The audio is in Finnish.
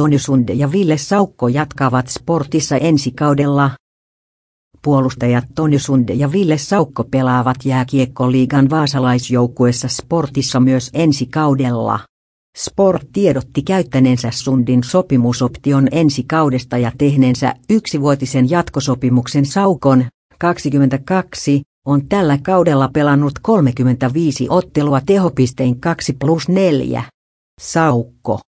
Toni Sunde ja Ville Saukko jatkavat sportissa ensi kaudella. Puolustajat Toni Sunde ja Ville Saukko pelaavat jääkiekkoliigan vaasalaisjoukkuessa sportissa myös ensi kaudella. Sport tiedotti käyttäneensä Sundin sopimusoption ensi kaudesta ja tehneensä yksivuotisen jatkosopimuksen Saukon, 22, on tällä kaudella pelannut 35 ottelua tehopistein 2 plus 4. Saukko